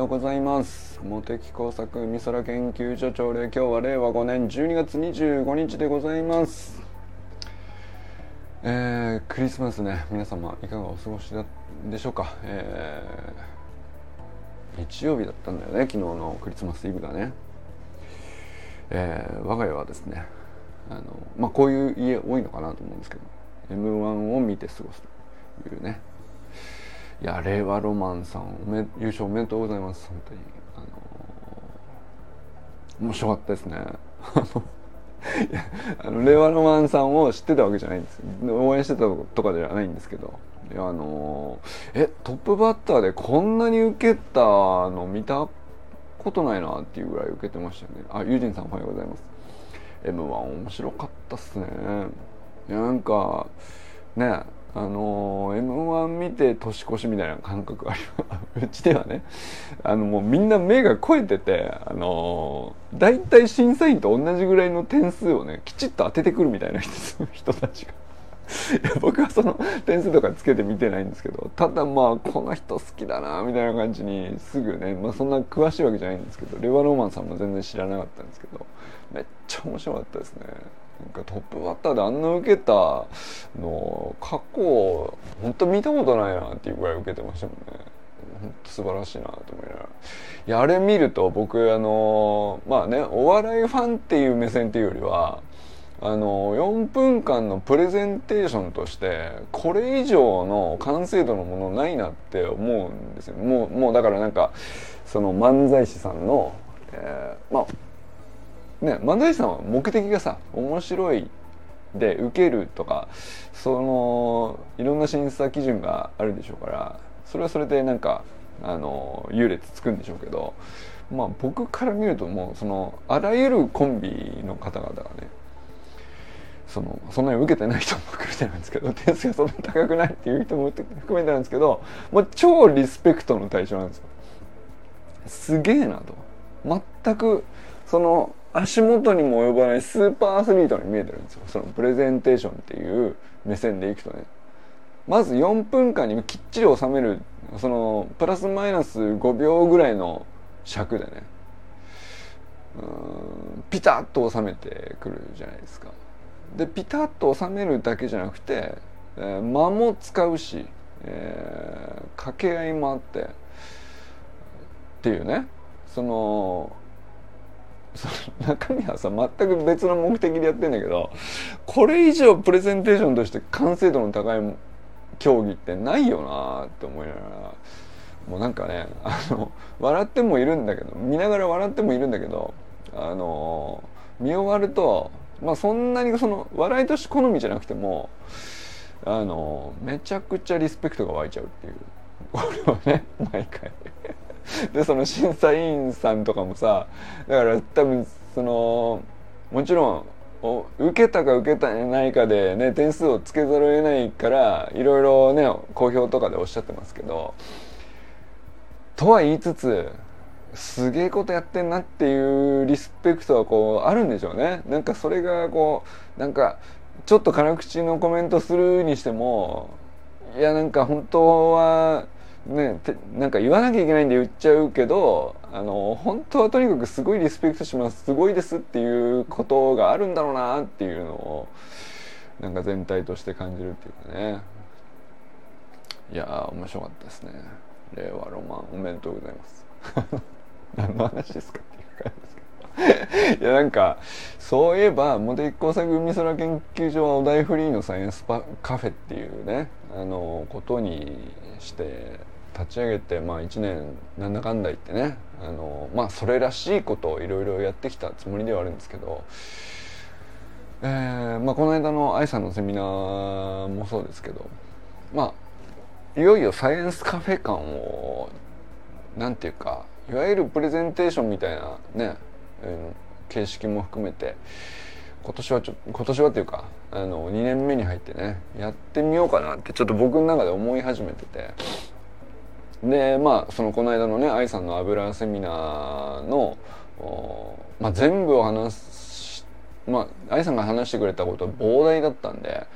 ようございます。茂木工作美空研究所長令今日は令和5年12月25日でございます。えー、クリスマスね皆様いかがお過ごしでしょうか、えー、日曜日だったんだよね昨日のクリスマスイブがね、えー、我が家はですねあのまあこういう家多いのかなと思うんですけど m 1を見て過ごすというね。いや令和ロマンさんおめ優勝おめでとうございます。本当に。あのー、面白かったですね。あの令和ロマンさんを知ってたわけじゃないんです応援してたとかじゃないんですけど。いやあのー、えトップバッターでこんなに受けたの見たことないなっていうぐらい受けてましたね。あユージンさんおはようございます。M1 面白かったっすね。なんかねあのー、M1 見て年越しみたいな感覚あります。うちではね、あのもうみんな目が肥えてて、あのー、大体審査員と同じぐらいの点数をね、きちっと当ててくるみたいな人たちが。僕はその点数とかつけて見てないんですけどただまあこの人好きだなみたいな感じにすぐね、まあ、そんな詳しいわけじゃないんですけど令和ロマンさんも全然知らなかったんですけどめっちゃ面白かったですね。トップバッターであんな受けたの過去本当見たことないなっていうぐらい受けてましたもんね。本当素晴らしいなと思いながら。いやあれ見ると僕あのまあねお笑いファンっていう目線っていうよりはあの4分間のプレゼンテーションとしてこれ以上の完成度のものないなって思うんですよ。もうもうだからなんかその漫才師さんの、えー、まあね漫才師さんは目的がさ面白いで受けるとかそのいろんな審査基準があるでしょうからそれはそれでなんかあの優劣つくんでしょうけどまあ僕から見るともうそのあらゆるコンビの方々がねそのそんなに受けてない人も含めてなんですけど 点数がそんなに高くないっていう人も含めてなんですけどもう超リスペクトの対象なんですよ。すげえなと全くその足元にも及ばないスーパーアスリートに見えてるんですよ。そのプレゼンテーションっていう目線でいくとね。まず4分間にきっちり収めるそのプラスマイナス5秒ぐらいの尺でね。うんピタッと収めてくるじゃないですか。でピタッと収めるだけじゃなくて、えー、間も使うし、えー、掛け合いもあって。っていうね。そのそ の中身はさ全く別の目的でやってんだけどこれ以上プレゼンテーションとして完成度の高い競技ってないよなって思いながらもうなんかねあの笑ってもいるんだけど見ながら笑ってもいるんだけどあの見終わるとまあそんなにその笑いとして好みじゃなくてもあのめちゃくちゃリスペクトが湧いちゃうっていう。これはね毎回。でその審査員さんとかもさだから多分そのもちろん受けたか受けたないかでね点数をつけざるを得ないからいろいろね好評とかでおっしゃってますけどとは言いつつすげえことやってんなっていうリスペクトはこうあるんでしょうね。なんかそれがこうなんかちょっと辛口のコメントするにしてもいやなんか本当はね、なんか言わなきゃいけないんで言っちゃうけどあの本当はとにかくすごいリスペクトします。すごいですっていうことがあるんだろうなっていうのをなんか全体として感じるっていうかね。いや面白かったですね。令和ロマンおめでとうございます。何の話ですかっていう感じですけど。いやなんかそういえば茂木工作海空研究所はお題フリーのサイエンスパカフェっていうねあのことにして立ち上げてまあ1年なんだかんだ言ってねあのまあそれらしいことをいろいろやってきたつもりではあるんですけど、えーまあ、この間の愛さんのセミナーもそうですけどまあいよいよサイエンスカフェ感をなんていうかいわゆるプレゼンテーションみたいなね、うん、形式も含めて今年はちょ今年はっていうかあの2年目に入ってねやってみようかなってちょっと僕の中で思い始めててでまあそのこの間のね愛さんの油セミナーの、まあ、全部を話すまあ愛さんが話してくれたことは膨大だったんで、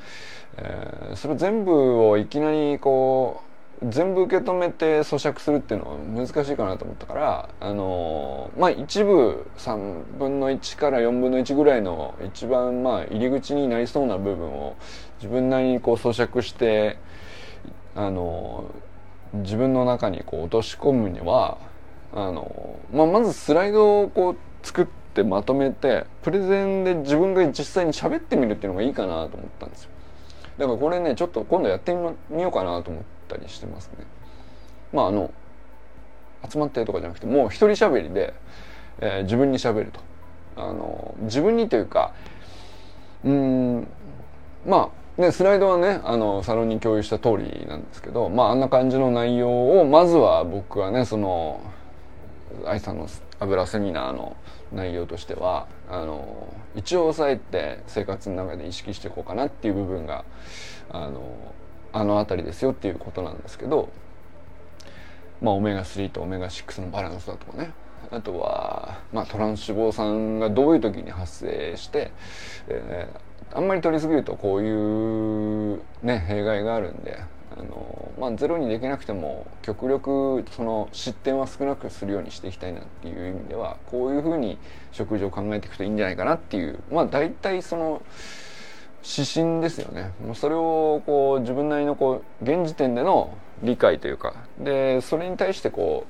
えー、それ全部をいきなりこう全部受け止めて咀嚼するっていうのは難しいかなと思ったからあのまあ一部3分の1から4分の1ぐらいの一番まあ入り口になりそうな部分を自分なりにこう咀嚼してあの自分の中にこう落とし込むにはあの、まあ、まずスライドをこう作ってまとめてプレゼンで自分が実際に喋ってみるっていうのがいいかなと思ったんですよ。だからこれねちょっと今度やってみようかなと思ったりしてますね。まああの集まってとかじゃなくてもう一人喋りで、えー、自分に喋ると。あの自分にというかうんまあね、スライドはねあのサロンに共有した通りなんですけどまああんな感じの内容をまずは僕はねその愛さんの油セミナーの内容としてはあの一応押さえて生活の中で意識していこうかなっていう部分があのあの辺りですよっていうことなんですけどまあオメガ3とオメガ6のバランスだとかね。あとは、まあ、トランス脂肪酸がどういう時に発生して、えー、あんまり取りすぎるとこういうね弊害があるんであのまあゼロにできなくても極力その失点は少なくするようにしていきたいなっていう意味ではこういうふうに食事を考えていくといいんじゃないかなっていうまあ大体その指針ですよね。もうそれをこう自分なりのこう現時点での理解というかでそれに対してこ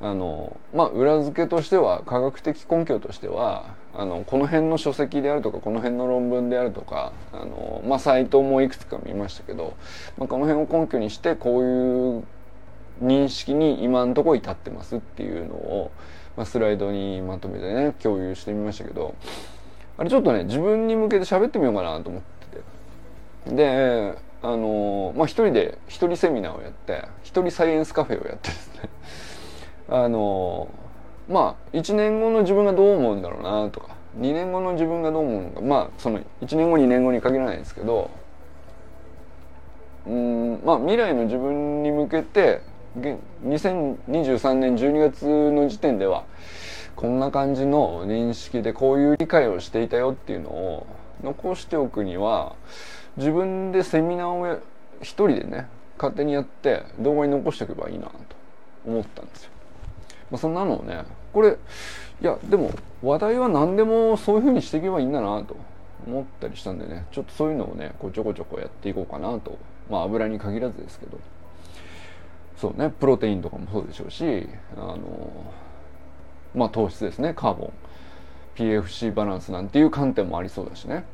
うあのまあ裏付けとしては科学的根拠としてはあのこの辺の書籍であるとかこの辺の論文であるとかあの、まあ、サイトもいくつか見ましたけど、まあ、この辺を根拠にしてこういう認識に今のところ至ってますっていうのを、まあ、スライドにまとめてね共有してみましたけどあれちょっとね自分に向けて喋ってみようかなと思ってて。であのまあ一人で一人セミナーをやって一人サイエンスカフェをやってですね。あのまあ1年後の自分がどう思うんだろうなとか2年後の自分がどう思うのかまあその1年後2年後に限らないですけどうんまあ未来の自分に向けて2023年12月の時点ではこんな感じの認識でこういう理解をしていたよっていうのを残しておくには自分でセミナーを一人でね勝手にやって動画に残しておけばいいなと思ったんですよ。まあ、そんなのねこれいやでも話題は何でもそういうふうにしていけばいいんだなと思ったりしたんでねちょっとそういうのをねこうちょこちょこやっていこうかなとまあ油に限らずですけどそうねプロテインとかもそうでしょうしあのまあ糖質ですねカーボン。PFC バランスなんていう観点もありそうだしね。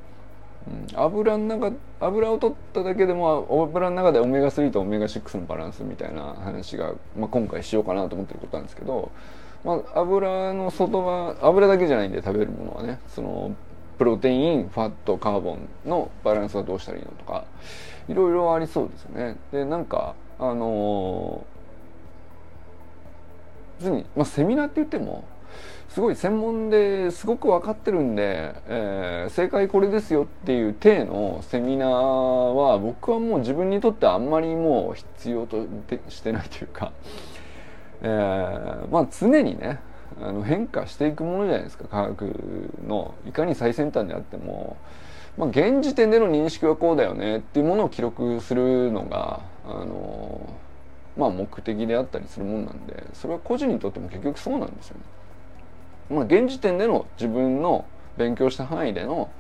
うん、油の中油を取っただけでも油の中でオメガ3とオメガ6のバランスみたいな話が、まあ、今回しようかなと思ってることなんですけど、まあ、油の外は油だけじゃないんで食べるものはねそのプロテインファットカーボンのバランスはどうしたらいいのとかいろいろありそうですよね。でなんかあのー、別に、まあ、セミナーって言ってもすごい専門ですごく分かってるんで、えー、正解これですよっていう体のセミナーは僕はもう自分にとってあんまりもう必要としてないというか、えー、まあ常にねあの変化していくものじゃないですか科学のいかに最先端であっても、まあ、現時点での認識はこうだよねっていうものを記録するのがあのまあ目的であったりするもんなんでそれは個人にとっても結局そうなんですよね。まあ、現時点での自分の勉強した範囲での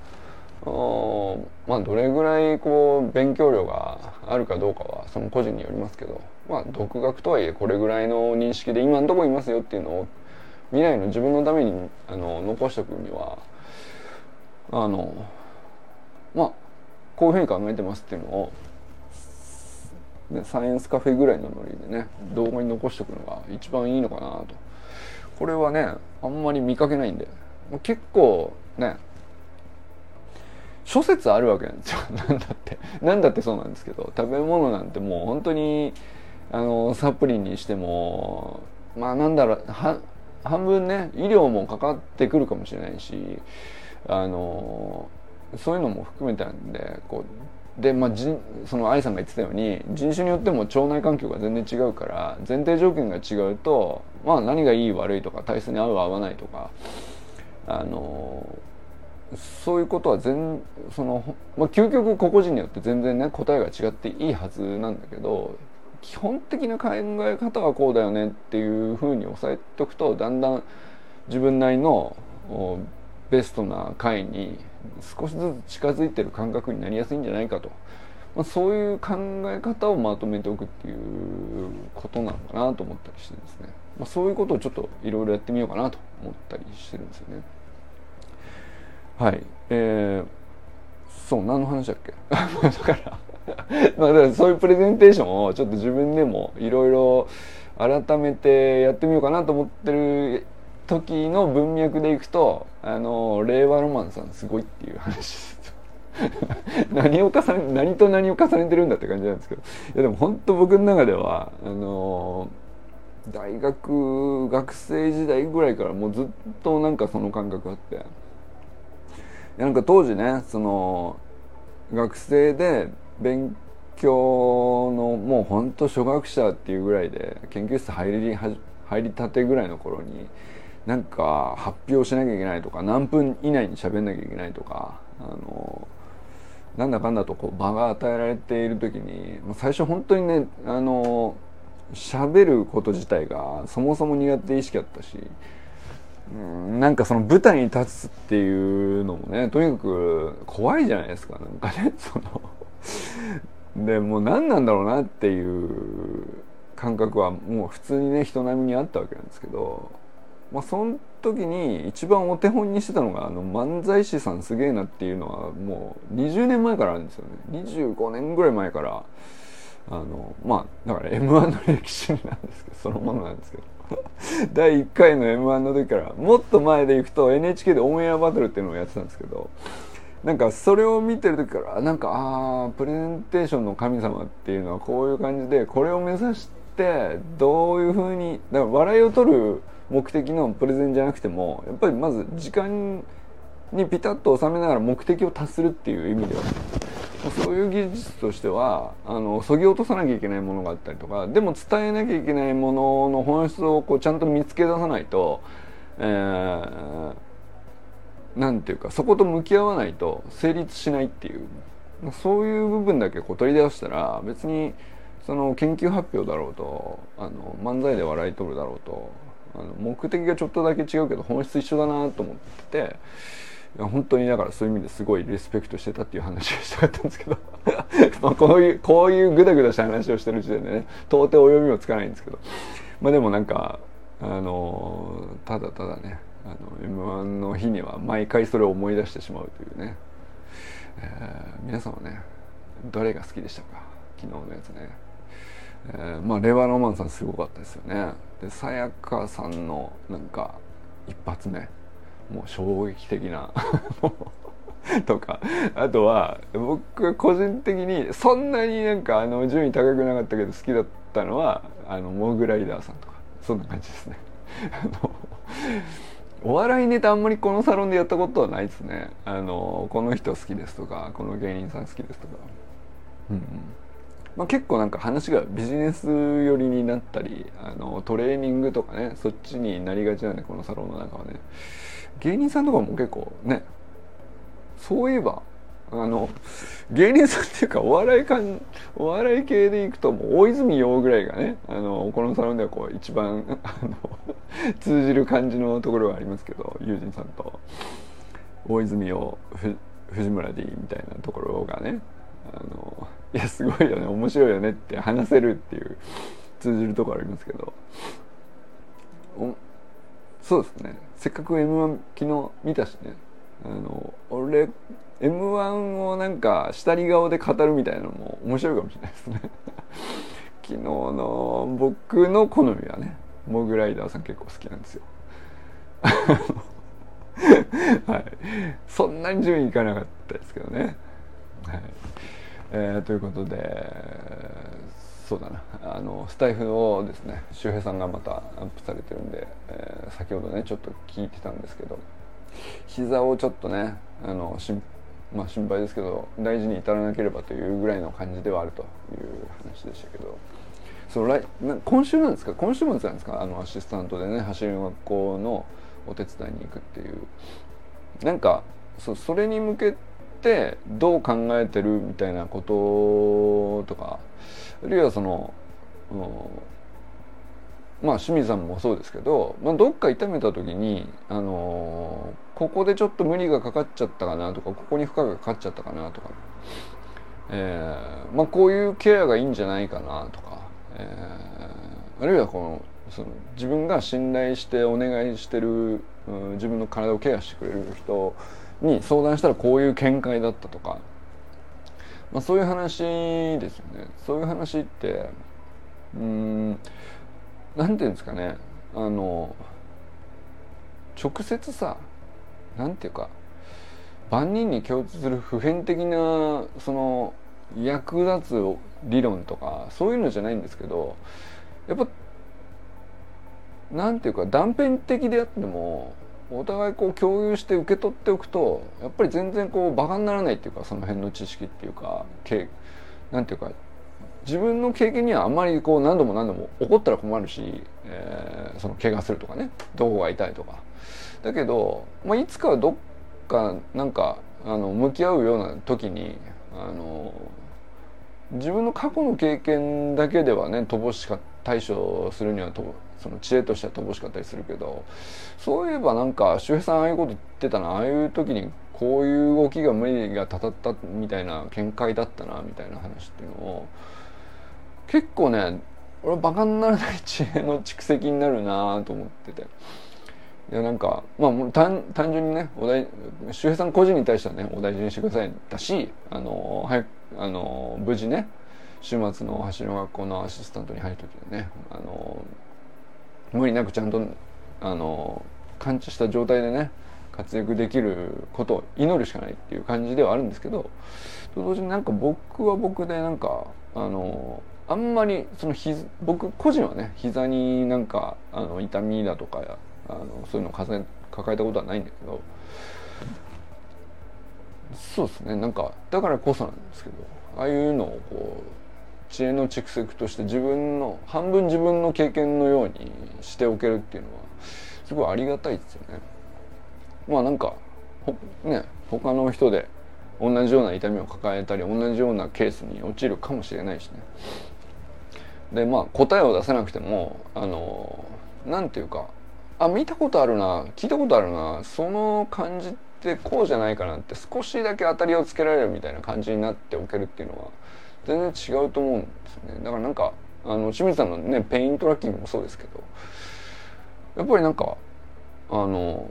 まあどれぐらいこう勉強量があるかどうかはその個人によりますけどまあ独学とはいえこれぐらいの認識で今のところいますよっていうのを未来の自分のためにあの残しておくにはあのまあこういうふうに考えてますっていうのをでサイエンスカフェぐらいのノリでね動画に残しておくのが一番いいのかなと。これはねあんまり見かけないんで。結構ね諸説あるわけなんですよ。なんだって。なんだってそうなんですけど食べ物なんてもう本当にあのサプリにしてもまあなんだろう半分ね医療もかかってくるかもしれないしあのそういうのも含めたんでこうでまあその愛さんが言ってたように人種によっても腸内環境が全然違うから前提条件が違うとまあ何がいい悪いとか体質に合う合わないとかあのそういうことは全その、まあ、究極個々人によって全然ね答えが違っていいはずなんだけど基本的な考え方はこうだよねっていうふうに押さえておくとだんだん自分なりのベストな回に少しずつ近づいてる感覚になりやすいんじゃないかと、まあ、そういう考え方をまとめておくっていうことなのかなと思ったりしてですね、まあ、そういうことをちょっといろいろやってみようかなと思ったりしてるんですよね。はい。えー、そう何の話だっけ？だから まあだからそういうプレゼンテーションをちょっと自分でもいろいろ改めてやってみようかなと思ってる時の文脈でいくとあの令和ロマンさんすごいっていう話です。何を重ね何と何を重ねてるんだって感じなんですけど。いやでも本当僕の中ではあの大学学生時代ぐらいからもうずっとなんかその感覚あって。なんか当時ねその学生で勉強のもうほんと初学者っていうぐらいで研究室入り入りたてぐらいの頃になんか発表しなきゃいけないとか何分以内に喋んなきゃいけないとかあのなんだかんだとこう場が与えられている時に最初本当にねあの喋ること自体がそもそも苦手意識あったし、なんかその舞台に立つっていうのもねとにかく怖いじゃないですかなんかね そのでもう何なんだろうなっていう感覚はもう普通にね人並みにあったわけなんですけどまあ、その時に一番お手本にしてたのがあの漫才師さんすげえなっていうのはもう20年前からあるんですよね。25年ぐらい前からあのまあだから m 1の歴史なんですけどそのものなんですけど。第1回の m 1の時からもっと前でいくと NHK でオンエアバトルっていうのをやってたんですけどなんかそれを見てる時からなんかああプレゼンテーションの神様っていうのはこういう感じでこれを目指してどういうふうにだから笑いを取る目的のプレゼンじゃなくてもやっぱりまず時間にピタッと収めながら目的を達するっていう意味ではそういう技術としてはあのそぎ落とさなきゃいけないものがあったりとかでも伝えなきゃいけないものの本質をこうちゃんと見つけ出さないと、えー、なんていうかそこと向き合わないと成立しないっていうそういう部分だけこう取り出したら別にその研究発表だろうとあの漫才で笑い取るだろうとあの目的がちょっとだけ違うけど本質一緒だなと思ってて本当にだからそういう意味ですごいリスペクトしてたっていう話をしたかったんですけど まあこういうこういうグダグダした話をしてる時点でね到底お読みもつかないんですけどまあでもなんかあのただただねあの m 1の日には毎回それを思い出してしまうというね、えー、皆さんはねどれが好きでしたか？昨日のやつね。えー、まあレバーロマンさんすごかったですよね。でさやかさんのなんか一発目。もう衝撃的な。とか。あとは僕個人的にそんなになんかあの順位高くなかったけど好きだったのはあのモグライダーさんとか。そんな感じですね。お笑いネタあんまりこのサロンでやったことはないですね。あのこの人好きですとかこの芸人さん好きですとか。うん、うん。まあ、結構なんか話がビジネス寄りになったりあのトレーニングとかねそっちになりがちなんでこのサロンの中はね。芸人さんとかも結構ねそういえばあの芸人さんっていうかお笑いかんお笑い系でいくともう大泉洋ぐらいがねあのこのサロンではこう一番あの 通じる感じのところがありますけど友人さんと。大泉洋藤村 D みたいなところがねあのいやすごいよね。面白いよねって話せるっていう通じるところありますけど。そうですね。せっかく m 1昨日見たしね。あの俺 m 1をなんか下り顔で語るみたいなのも面白いかもしれないですね。昨日の僕の好みはねモグライダーさん結構好きなんですよ。はい。そんなに順位いかなかったですけどね。はい。えー、ということでそうだな。あのスタイフをですね周平さんがまたアップされてるんで、えー、先ほどねちょっと聞いてたんですけど膝をちょっとねあのしまあ、心配ですけど大事に至らなければというぐらいの感じではあるという話でしたけどその来今週なんですか？今週末なんですか？あのアシスタントでね走りの学校のお手伝いに行くっていう。なんかそそれに向けってどう考えてるみたいなこととかあるいはそのうんまあ清水さんもそうですけど、まあ、どっか痛めた時に、あの、ここでちょっと無理がかかっちゃったかなとかここに負荷がかかっちゃったかなとか、えーまあ、こういうケアがいいんじゃないかなとか、えー、あるいはこのその自分が信頼してお願いしてる、うん、自分の体をケアしてくれる人に相談したらこういう見解だったとか、まあ、そういう話ですよね。そういう話ってうんなんていうんですかね。あの直接さなんていうか万人に共通する普遍的なその役立つ理論とかそういうのじゃないんですけどやっぱなんていうか断片的であってもお互いこう共有して受け取っておくとやっぱり全然こうバカにならないっていうかその辺の知識っていうかなんていうか自分の経験にはあんまりこう何度も何度も起こったら困るし、えー、その怪我するとかねどこが痛いとか。だけど、まあ、いつかはどっかなんかあの向き合うような時にあの自分の過去の経験だけではね乏しか対処するにはとその知恵としては乏しかったりするけどそういえばなんか周平さんああいうこと言ってたなああいう時にこういう動きが無理がたたったみたいな見解だったなみたいな話っていうのを結構ね俺はバカにならない知恵の蓄積になるなと思ってて。いやなんかまあ単単純にねお大周平さん個人に対してはねお大事にしてくださいだしあの早くあの無事ね週末の走りの学校のアシスタントに入る時にねあの無理なくちゃんとあの完治した状態でね活躍できることを祈るしかないっていう感じではあるんですけどと同時になんか僕は僕でなんかあのあんまりそのひ僕個人はね膝になんかあの痛みだとかあのそういうのを抱えたことはないんだけどそうですね。なんかだからこそなんですけどああいうのをこう知恵の蓄積として自分の半分自分の経験のようにしておけるっていうのはすごいありがたいですよね。まあなんかね他の人で同じような痛みを抱えたり同じようなケースに陥るかもしれないしね。でまあ答えを出せなくてもあのなんていうかあ見たことあるな聞いたことあるなその感じってこうじゃないかなって少しだけ当たりをつけられるみたいな感じになっておけるっていうのは全然違うと思うんですよね。だからなんかあの清水さんのねペイントラッキングもそうですけどやっぱりなんかあの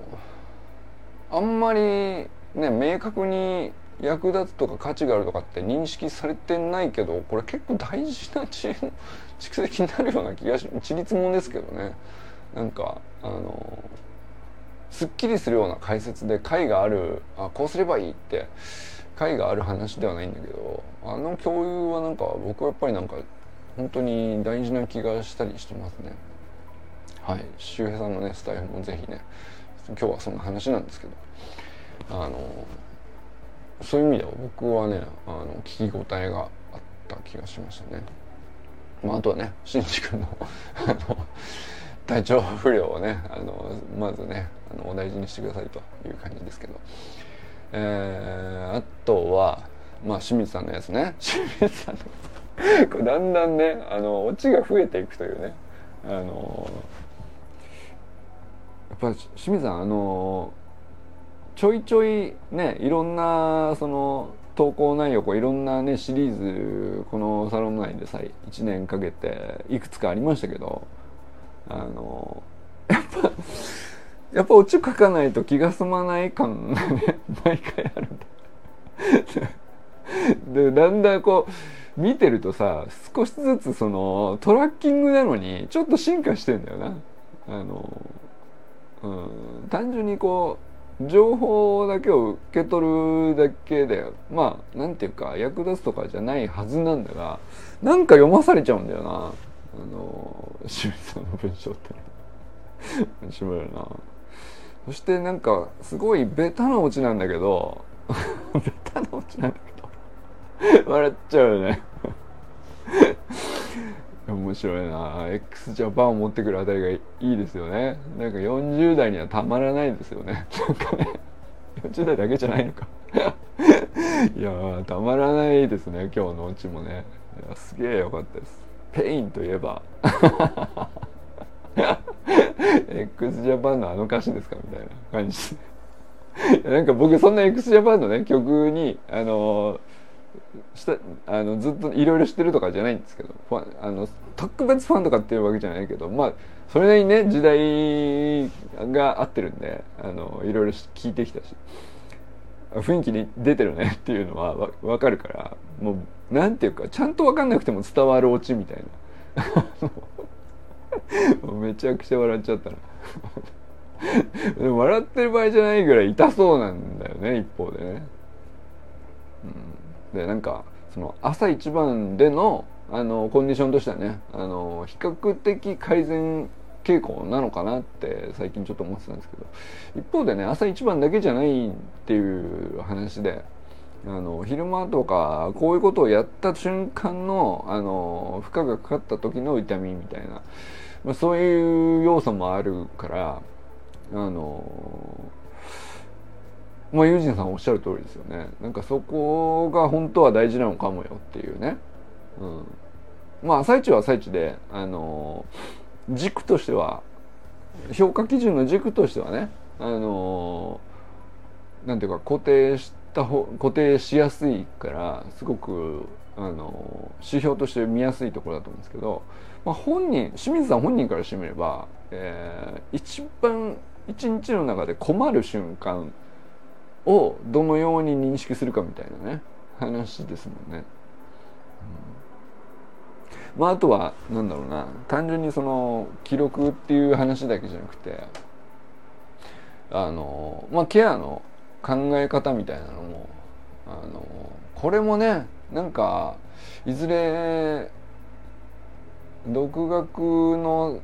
あんまりね明確に役立つとか価値があるとかって認識されてないけどこれ結構大事な知恵の 蓄積になるような気がしちりつもんですけどね。なんかあのすっきりするような解説で解があるあこうすればいいって解がある話ではないんだけどあの共有はなんか僕はやっぱりなんか本当に大事な気がしたりしてますね。はい。周平さんのねスタイルもぜひね今日はそんな話なんですけど。あのそういう意味では僕はねあの聞き応えがあった気がしましたね。まあ、あとはねしんじ君の 体調不良をねあのまずねあのお大事にしてくださいという感じですけど、えー、あとはまあ清水さんのやつね。清水さんの。これだんだんねあのオチが増えていくというね。あのやっぱ清水さんあのちょいちょいねいろんなその投稿内容こういろんなねシリーズこのサロン内でさ1年かけていくつかありましたけどあのやっぱやっぱオチ書かないと気が済まない感がね 毎回あるんだ。でだんだんこう見てるとさ少しずつそのトラッキングなのにちょっと進化してんだよな。あの、うん、単純にこう情報だけを受け取るだけでまあなんていうか役立つとかじゃないはずなんだがなんか読まされちゃうんだよな。あの清水さんの文章って面白いなそしてなんかすごいベタなオチなんだけど ベタなオチなんだけど 笑っちゃうよね。面白いな。X ジャパンを持ってくるあたりがいいですよね。なんか40代にはたまらないですよね。なんかね40代だけじゃないのか。いやたまらないですね今日のうちもね。すげえよかったです。 Pain といえば。X ジャパンのあの歌詞ですかみたいな感じなんか僕そんな x ジャパンのね曲にあのしたあのずっといろいろ知ってるとかじゃないんですけどファンあの特別ファンとかっていうわけじゃないけどまあそれなりにね時代が合ってるんでいろいろ聞いてきたし。雰囲気に出てるねっていうのはわ分かるからもうなんていうかちゃんと分かんなくても伝わるオチみたいな。めちゃくちゃ笑っちゃったな でも笑ってる場合じゃないぐらい痛そうなんだよね一方でね。うん、でなんかその朝一番でのあのコンディションとしてはねあの比較的改善傾向なのかなって最近ちょっと思ってたんですけど。一方でね朝一番だけじゃないっていう話であの昼間とかこういうことをやった瞬間のあの負荷がかかった時の痛みみたいな、まあ、そういう要素もあるからあのまあユージンさんおっしゃる通りですよね。なんかそこが本当は大事なのかもよっていうね、うん、まあ朝一は朝一であの軸としては評価基準の軸としてはねあのなんていうか固定してた固定しやすいからすごくあの指標として見やすいところだと思うんですけど、まあ、本人清水さん本人からしてみれば、えー、一番一日の中で困る瞬間をどのように認識するかみたいなね話ですもんね。まあ、あとはなんだろうな単純にその記録っていう話だけじゃなくてあのまあケアの考え方みたいなのもあのこれもねなんかいずれ独学の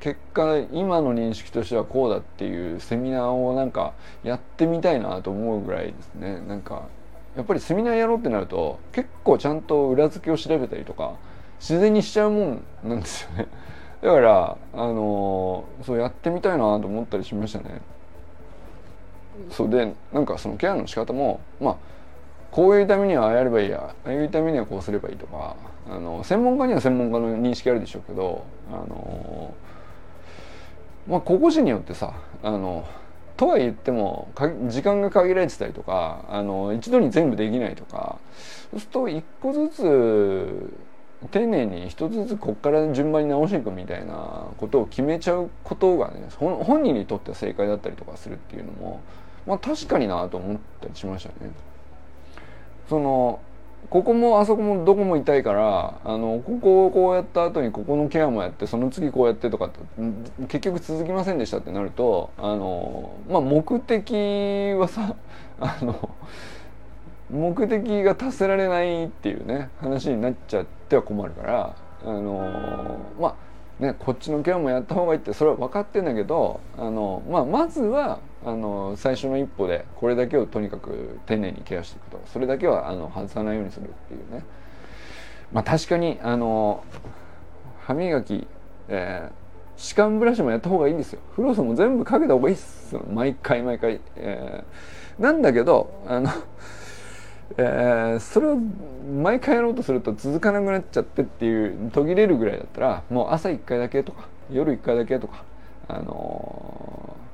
結果今の認識としてはこうだっていうセミナーをなんかやってみたいなと思うぐらいですね。なんかやっぱりセミナーやろうってなると結構ちゃんと裏付けを調べたりとか自然にしちゃうもんなんですよね。だからあのそうやってみたいなと思ったりしましたね。そうでなんかそのケアの仕方もまあこういう痛みにはああやればいいやああいう痛みにはこうすればいいとかあの専門家には専門家の認識あるでしょうけどあのまあ個々人によってさあのとは言っても時間が限られてたりとかあの一度に全部できないとかそうすると一個ずつ丁寧に一つずつこっから順番に直していくみたいなことを決めちゃうことがね本人にとっては正解だったりとかするっていうのもまあ確かになと思ったりしましたね。そのここもあそこもどこも痛いからあのここをこうやった後にここのケアもやってその次こうやってとかって結局続きませんでしたってなるとあのまあ目的はさ あの目的が達せられないっていうね話になっちゃっては困るからあのまあねこっちのケアもやった方がいいってそれは分かってんだけどあの、まあ、まずはあの最初の一歩でこれだけをとにかく丁寧にケアしていくとそれだけはあの外さないようにするっていうね。まあ確かにあの歯磨き、えー、歯間ブラシもやった方がいいんですよ。フロスも全部かけた方がいいっす毎回毎回、えー、なんだけどあの えー、それを毎回やろうとすると続かなくなっちゃってっていう途切れるぐらいだったらもう朝1回だけとか夜1回だけとか、あのー、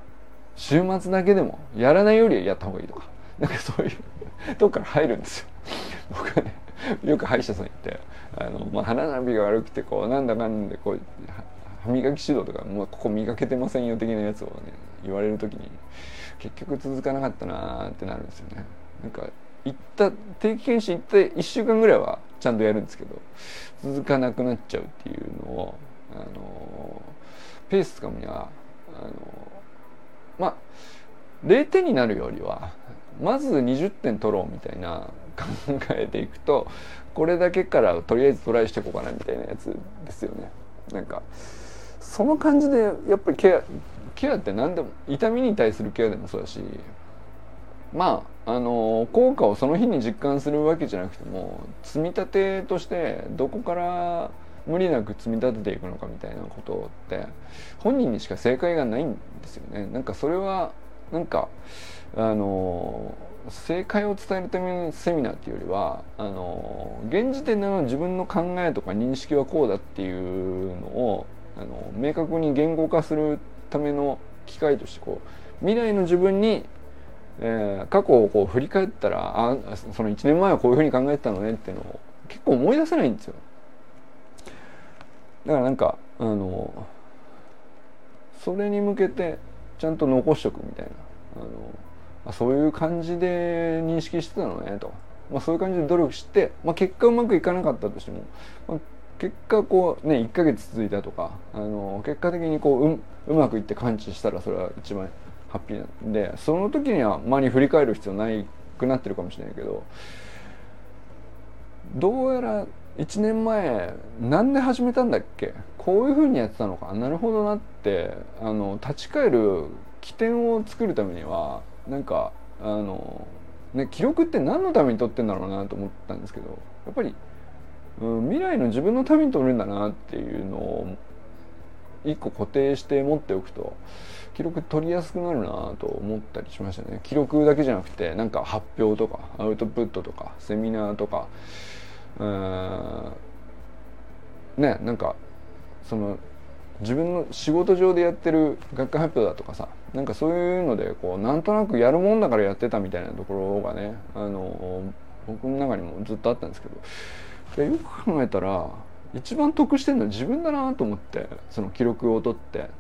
週末だけでもやらないよりはやった方がいいとかなんかそういう とこから入るんですよ。僕はねよく歯医者さん行ってあの、まあ、歯並びが悪くてこうなんだかんでこう歯磨き指導とか、まあ、ここ磨けてませんよ的なやつをね言われる時に結局続かなかったなーってなるんですよね。なんか行った定期検診行って1週間ぐらいはちゃんとやるんですけど続かなくなっちゃうっていうのをあのペースつかむにはあのまあ0点になるよりはまず20点取ろうみたいな 考えていくとこれだけからとりあえずトライしていこうかなみたいなやつですよね。なんかその感じでやっぱりケアケアって何でも痛みに対するケアでもそうだしまああの効果をその日に実感するわけじゃなくても積み立てとしてどこから無理なく積み立てていくのかみたいなことって本人にしか正解がないんですよね。なんかそれはなんかあの正解を伝えるためのセミナーっていうよりはあの現時点での自分の考えとか認識はこうだっていうのをあの明確に言語化するための機会としてこう未来の自分に、えー、過去をこう振り返ったらあその1年前はこういうふうに考えてたのねっていうのを結構思い出せないんですよ。だからなんかあのそれに向けてちゃんと残しとくみたいな。あのあそういう感じで認識してたのねと、まあ、そういう感じで努力して、まあ、結果うまくいかなかったとしても、まあ、結果こうね1ヶ月続いたとかあの結果的にこうううまくいって感知したらそれは一番ハッピーなんでその時には間に振り返る必要ないくなってるかもしれないけどどうやら1年前なんで始めたんだっけ？こういうふうにやってたのか。なるほどなってあの立ち返る起点を作るためにはなんかあの、ね、記録って何のために撮ってんだろうなと思ったんですけどやっぱり、うん、未来の自分のために撮るんだなっていうのを一個固定して持っておくと記録取りやすくなるなと思ったりしましたね。記録だけじゃなくてなんか発表とかアウトプットとかセミナーとかうんねなんかその自分の仕事上でやってる学会発表だとかさなんかそういうのでこうなんとなくやるもんだからやってたみたいなところがねあの僕の中にもずっとあったんですけど。よく考えたら一番得してるのは自分だなと思ってその記録を取って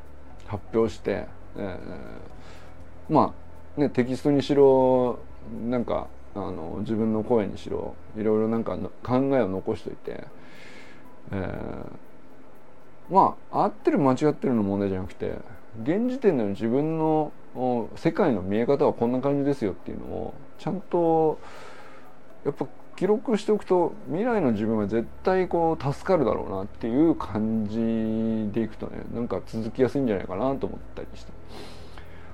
発表して、えー、まあねテキストにしろなんかあの自分の声にしろいろいろなんか考えを残しといて、えー、まあ合ってる間違ってるの問題じゃなくて現時点での自分の世界の見え方はこんな感じですよっていうのをちゃんとやっぱ記録しておくと未来の自分は絶対こう助かるだろうなっていう感じでいくとねなんか続きやすいんじゃないかなと思ったりして。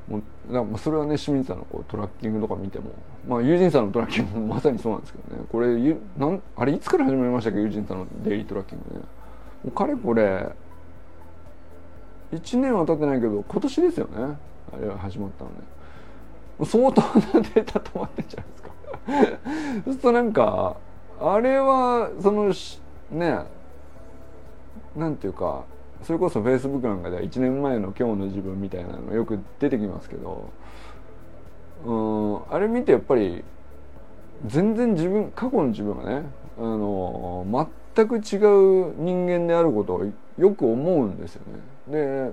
もうだからそれはね清水さんのこうトラッキングとか見てもまあユージンさんのトラッキングもまさにそうなんですけどねこれなんあれいつから始まりましたっけ？ユージンさんのデイリートラッキングね。もうかれこれ1年は経ってないけど今年ですよね。あれは始まったのね。相当なデータ止まってんじゃないですか。そうするとなんかあれはそのねなんていうかそれこそフェイスブックなんかでは1年前の今日の自分みたいなのよく出てきますけどうんあれ見てやっぱり全然自分過去の自分がねあの全く違う人間であることをよく思うんですよね。で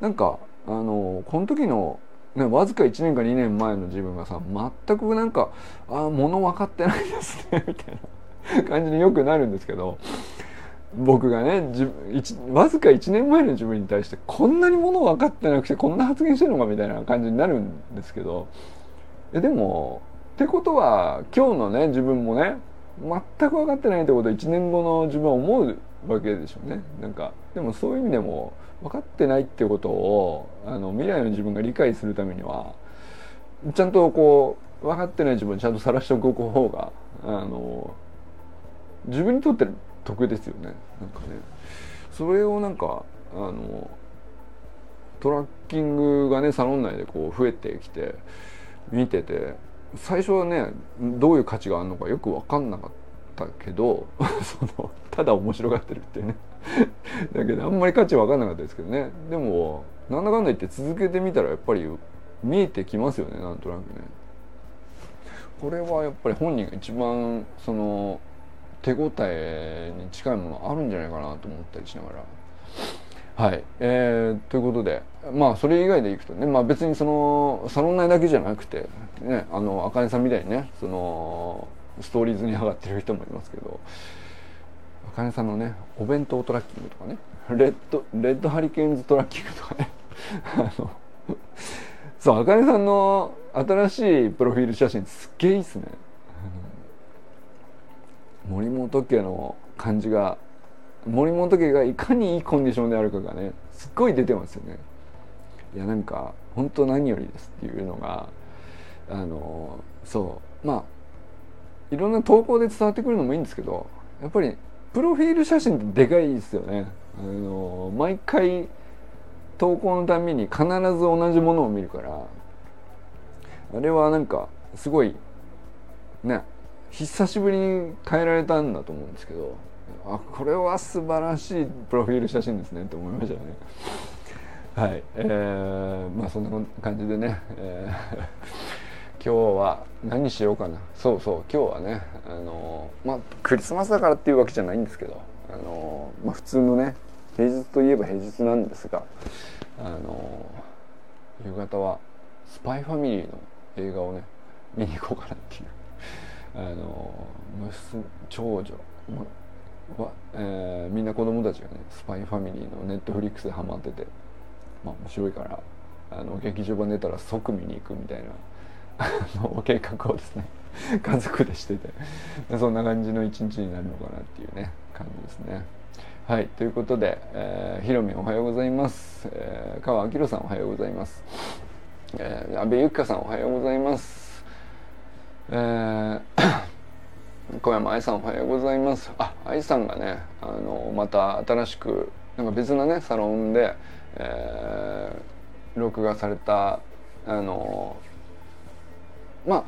なんかあのこの時のね、わずか1年か2年前の自分がさ全くなんか「ああ物分かってないですね」みたいな感じによくなるんですけど僕がねわずか1年前の自分に対してこんなにもの分かってなくてこんな発言してるのかみたいな感じになるんですけどえでもってことは今日のね自分もね全く分かってないってことを1年後の自分は思うわけでしょうね。なんかでもそういう意味でも分かってないってことをあの未来の自分が理解するためにはちゃんとこう分かってない自分をちゃんと晒しておく方があの自分にとって得ですよね。なんかね。それをなんかあのトラッキングがねサロン内でこう増えてきて見てて最初はねどういう価値があるのかよく分かんなかったけど そのただ面白がってるっていうね。だけどあんまり価値分かんなかったですけどね。でもなんだかんだ言って続けてみたらやっぱり見えてきますよねなんとなくね。これはやっぱり本人が一番その手応えに近いものあるんじゃないかなと思ったりしながら。はい、えー、ということでまあそれ以外でいくとね、まあ、別にそのサロン内だけじゃなくてねあの茜さんみたいにねそのストーリーズに上がってる人もいますけど茜さんのねお弁当トラッキングとかねレッドレッドハリケーンズトラッキングとかね あのそう茜さんの新しいプロフィール写真すっげえいいっすね森本家の感じが森本家がいかにいいコンディションであるかがねすっごい出てますよね。いやなんか本当何よりですっていうのがあのそうまあいろんな投稿で伝わってくるのもいいんですけどやっぱりプロフィール写真ってでかいですよね。あの毎回投稿のために必ず同じものを見るからあれはなんかすごいね久しぶりに変えられたんだと思うんですけどあこれは素晴らしいプロフィール写真ですねって思いましたね。はい。えー、まあそんな感じでね、えー、今日は何しようかな。そうそう今日はねあのまあクリスマスだからっていうわけじゃないんですけどあのまあ普通のね平日といえば平日なんですがあの夕方はスパイファミリーの映画をね見に行こうかなっていう。あの娘長女は、えー、みんな子供たちがねスパイファミリーのネットフリックスでハマっててまあ面白いからあの劇場版出たら即見に行くみたいなあの計画をですね 家族でしててそんな感じの一日になるのかなっていうね感じですね。はいということで、えー、ひろみおはようございます、えー、川明さんおはようございます、えー、安倍ゆきかさんおはようございます。えー 小山愛さんおはようございます。あ愛さんがねあのまた新しくなんか別なねサロンで、えー、録画されたあのまあ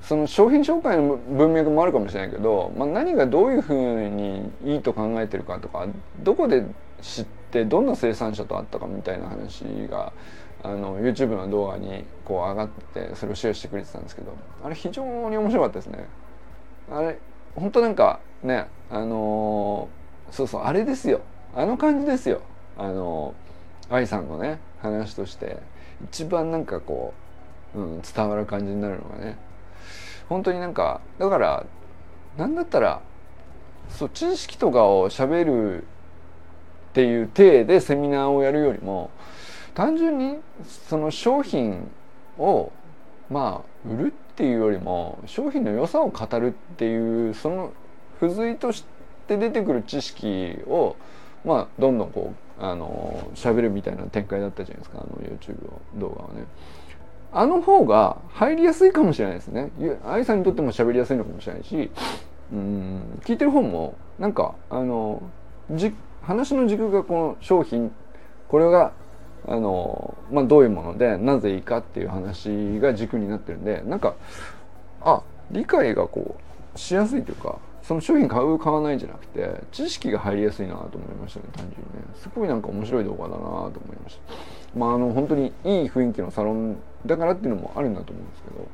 その商品紹介の文脈もあるかもしれないけど、まあ、何がどういうふうにいいと考えてるかとかどこで知ってどんな生産者と会ったかみたいな話があの YouTube の動画にこう上がってそれをシェアしてくれてたんですけどあれ非常に面白かったですね。あれ本当なんかねあのー、そうそうあれですよ。あの感じですよ。あの愛さんのね話として一番なんかこう、うん、伝わる感じになるのがね。本当になんかだからなんだったらそう知識とかをしゃべるっていう体でセミナーをやるよりも単純にその商品をまあ売るっていうよりも商品の良さを語るっていうその付随として出てくる知識をまあどんどんこうあの喋るみたいな展開だったじゃないですかあの YouTube 動画はね。あの方が入りやすいかもしれないですね。愛さんにとっても喋りやすいのかもしれないし、うん聞いてる方もなんかあのじ話の軸がこの商品これがあの、まあ、どういうものでなぜいいかっていう話が軸になってるんでなんかあ理解がこうしやすいというかその商品買う買わないんじゃなくて知識が入りやすいなと思いましたね単純にね。すごいなんか面白い動画だなと思いました。まああの本当にいい雰囲気のサロンだからっていうのもあるんだと思うんですけど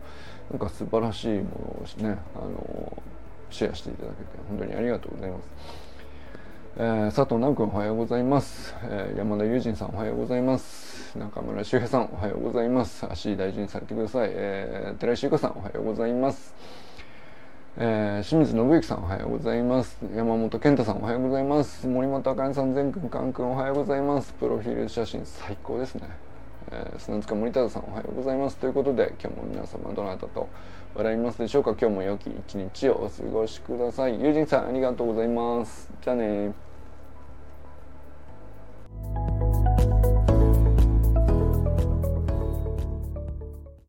なんか素晴らしいものをねあのシェアしていただけて本当にありがとうございます。えー、佐藤直君おはようございます、えー、山田友人さんおはようございます。中村修平さんおはようございます。足大事にされてください、えー、寺石由香さんおはようございます、えー、清水信之さんおはようございます。山本健太さんおはようございます。森本あかねさん全くんかんくんおはようございます。プロフィール写真最高ですね、えー、砂塚森忠さんおはようございます。ということで今日も皆様どなたと笑いますでしょうか？今日も良き一日をお過ごしください。友人さんありがとうございます。じゃあね